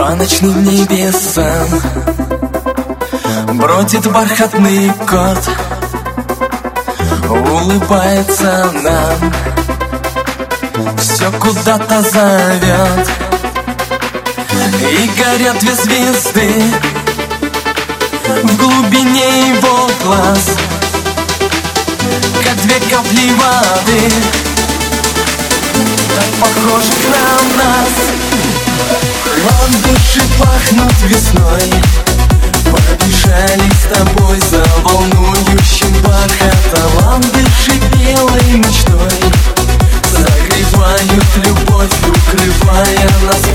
По ночным небесам Бродит бархатный кот Улыбается нам. Все куда-то зовет И горят две звезды В глубине его глаз Как две капли воды Ландыши пахнут весной? Побежали с тобой за волнующим бархатом Ландыши белой мечтой. Согревают любовь, укрывая нас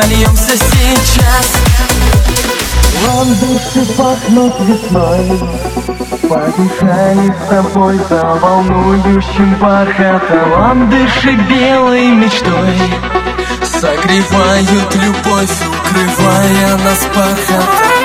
сольемся сейчас. Ландыши пахнут весной. Подышали с тобой за волнующим бархатом Ландыши белой мечтой. Согревают любовь, укрывая нас бархатом